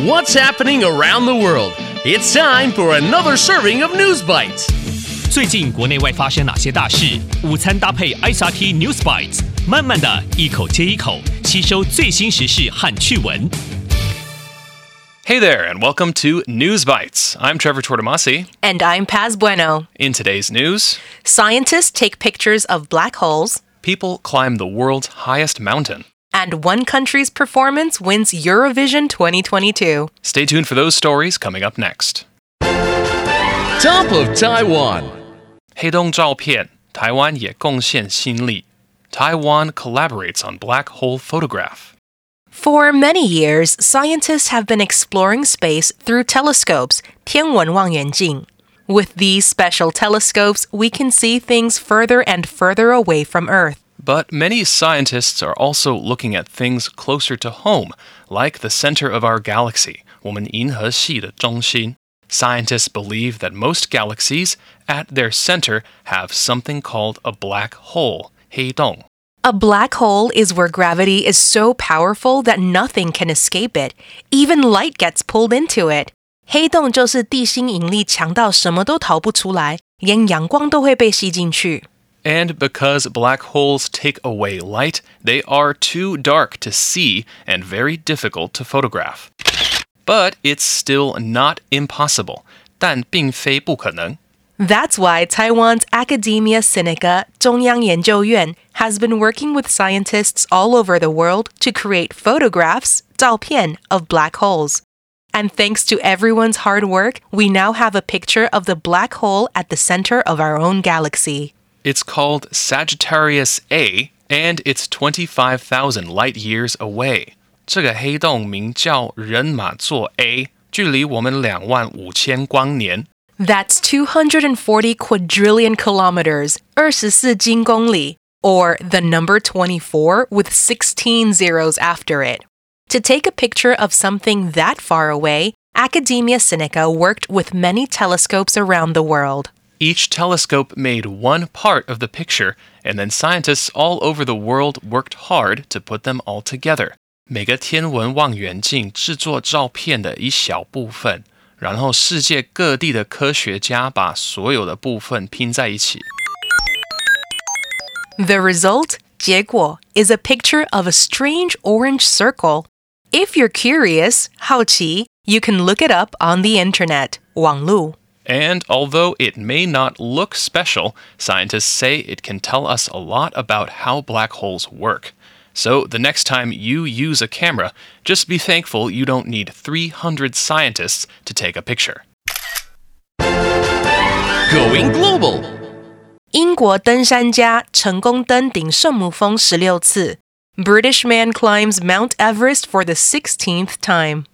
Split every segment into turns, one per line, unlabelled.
What's happening around the world? It's time for another serving of News Bites.
最近国内外发生哪些大事？午餐搭配 ICRT News Bites，慢慢的一口接一口吸收最新时事和趣闻。
Hey there, and welcome to News Bites. I'm Trevor Tortomasi.
And I'm Paz Bueno.
In today's news,
scientists take pictures of black holes,
people climb the world's highest mountain,
and one country's performance wins Eurovision 2022.
Stay tuned for those stories coming up next.
Top of Taiwan.
黑洞照片，台湾也贡献心力。Taiwan collaborates on black hole photograph.
For many years, scientists have been exploring space through telescopes, 天文望远镜. With these special telescopes, we can see things further and further away from Earth.
But many scientists are also looking at things closer to home, like the center of our galaxy, 我们银河系的中心. Scientists believe that most galaxies at their center have something called a black hole, 黑洞.
A black hole is where gravity is so powerful that nothing can escape it. Even light gets pulled into it. 黑洞就是地心引力强到什么都逃不出来，连阳光都会被吸进去。
And because black holes take away light, they are too dark to see and very difficult to photograph. But it's still not impossible.
That's why Taiwan's Academia Sinica, Zhongyang Yanjiu Yuan, has been working with scientists all over the world to create photographs, 照片, of black holes. And thanks to everyone's hard work, we now have a picture of the black hole at the center of our own galaxy.
It's called Sagittarius A, and it's 25,000 light years away. 这个黑洞名叫人马座 A，距离我们两万五千光年。
That's 240 quadrillion kilometers, 24金公里, or the number 24 with 16 zeros after it. To take a picture of something that far away, Academia Sinica worked with many telescopes around the world.
Each telescope made one part of the picture, and then scientists all over the world worked hard to put them all together. 每个天文望远镜制作照片的一小部分，然后世界各地的科学家把所有的部分拼在一起。
The result, 结果, is a picture of a strange orange circle. If you're curious, 好奇, you can look it up on the internet, 网路.
And although it may not look special, scientists say it can tell us a lot about how black holes work. So the next time you use a camera, just be thankful you don't need 300 scientists to take a picture.
Going global.
英国登山家成功登顶圣母峰十六次。British man climbs Mount Everest for the 16th time.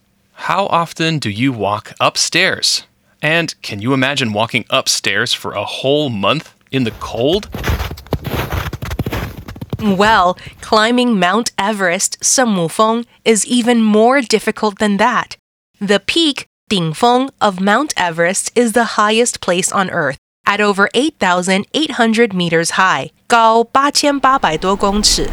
How often do you walk upstairs? And can you imagine walking upstairs for a whole month in the cold?
Well, climbing Mount Everest, Sun Mufeng, is even more difficult than that. The peak, Dingfeng, of Mount Everest is the highest place on Earth, at over 8,800 meters high, 高8,800多公尺.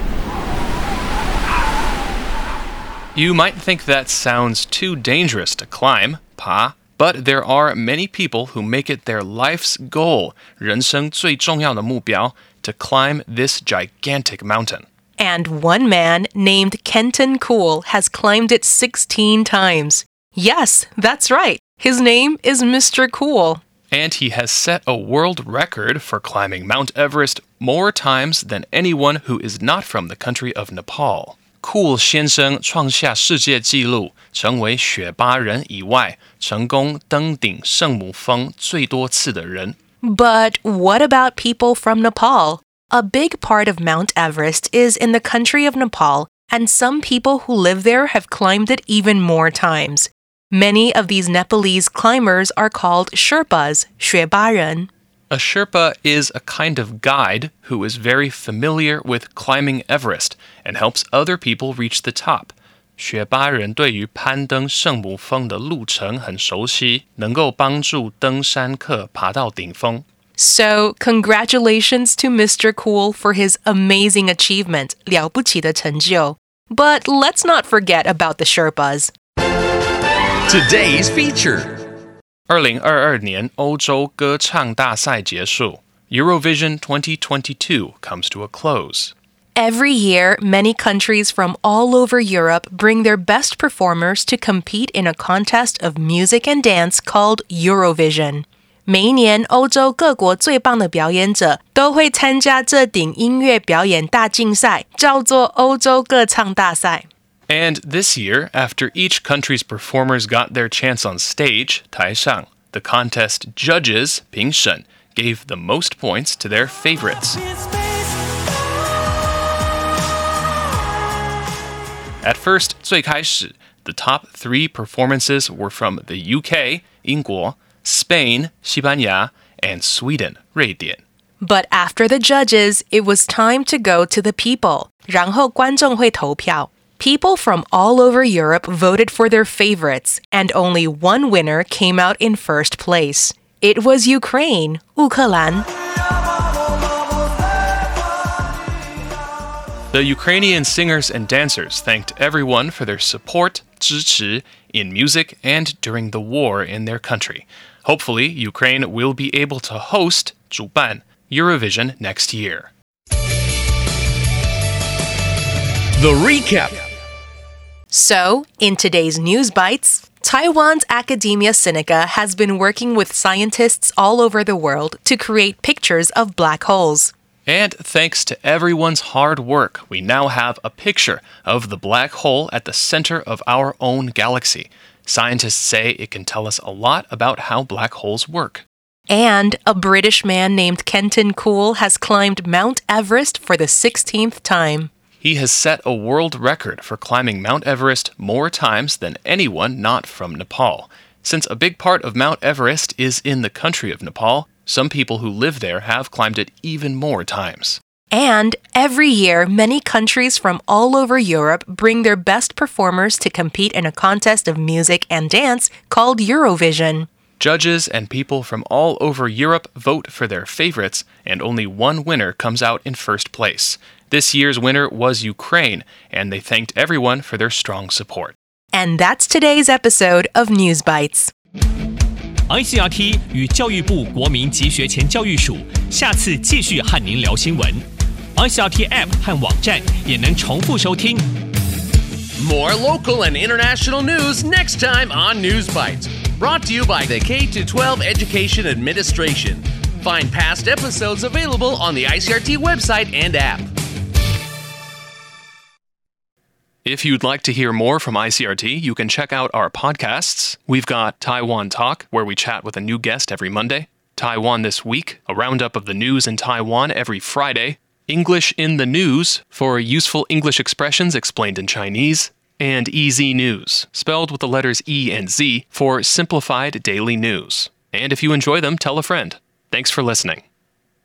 You might think that sounds too dangerous to climb, Paz, but there are many people who make it their life's goal, 人生最重要的目标, to climb this gigantic mountain.
And one man named Kenton Cool has climbed it 16 times. Yes, that's right. His name is Mr. Cool.
And he has set a world record for climbing Mount Everest more times than anyone who is not from the country of Nepal. Cool 先生创下世界纪录，成为雪巴人以外成功登顶圣母峰最多次的人。
But what about people from Nepal? A big part of Mount Everest is in the country of Nepal, and some people who live there have climbed it even more times. Many of these Nepalese climbers are called Sherpas, 雪巴人.
A Sherpa is a kind of guide who is very familiar with climbing Everest and helps other people reach the top. 雪巴人对于攀登圣母峰的路程很熟悉，能够帮助登山客爬到顶峰。
So, congratulations to Mr. Cool for his amazing achievement, 了不起的成就. But let's not forget about the Sherpas.
Today's feature.
二零二二年欧洲歌唱大赛结束，Eurovision 2022 comes to a close.
Every year, many countries from all over Europe bring their best performers to compete in a contest of music and dance called Eurovision. 每一年，欧洲各国最棒的表演者都会参加这顶音乐表演大竞赛，叫做欧洲歌唱大赛。
And this year, after each country's performers got their chance on stage, 台上, the contest judges, 评审, gave the most points to their favorites. At first, 最开始, the top three performances were from the UK, 英国, Spain, 西班牙, and Sweden, 瑞典.
But after the judges, it was time to go to the people. 然后观众会投票。 People from all over Europe voted for their favorites, and only one winner came out in first place. It was Ukraine, 乌克兰。
The Ukrainian singers and dancers thanked everyone for their support, 支持, in music and during the war in their country. Hopefully, Ukraine will be able to host 主办 Eurovision next year.
The recap.
So, in today's News Bites, Taiwan's Academia Sinica has been working with scientists all over the world to create pictures of black holes.
And thanks to everyone's hard work, we now have a picture of the black hole at the center of our own galaxy. Scientists say it can tell us a lot about how black holes work.
And a British man named Kenton Cool has climbed Mount Everest for the 16th time.
He has set a world record for climbing Mount Everest more times than anyone not from Nepal. Since a big part of Mount Everest is in the country of Nepal, some people who live there have climbed it even more times.
And every year, many countries from all over Europe bring their best performers to compete in a contest of music and dance called Eurovision.
Judges and people from all over Europe vote for their favorites, and only one winner comes out in first place. This year's winner was Ukraine, and they thanked everyone for their strong support.
And that's today's episode of News Bites.
ICRT 与教育部国民及学前教育署下次继续和您聊新闻。ICRT App 和网站也能重复收听。
More local and international news next time on News Bites. Brought to you by the K 12 Education Administration. Find past episodes available on the ICRT website and app.
If you'd like to hear more from ICRT, you can check out our podcasts. We've got Taiwan Talk, where we chat with a new guest every Monday, Taiwan This Week, a roundup of the news in Taiwan every Friday, English in the News for useful English expressions explained in Chinese, and EZ News, spelled with the letters E and Z for simplified daily news. And if you enjoy them, tell a friend. Thanks for listening.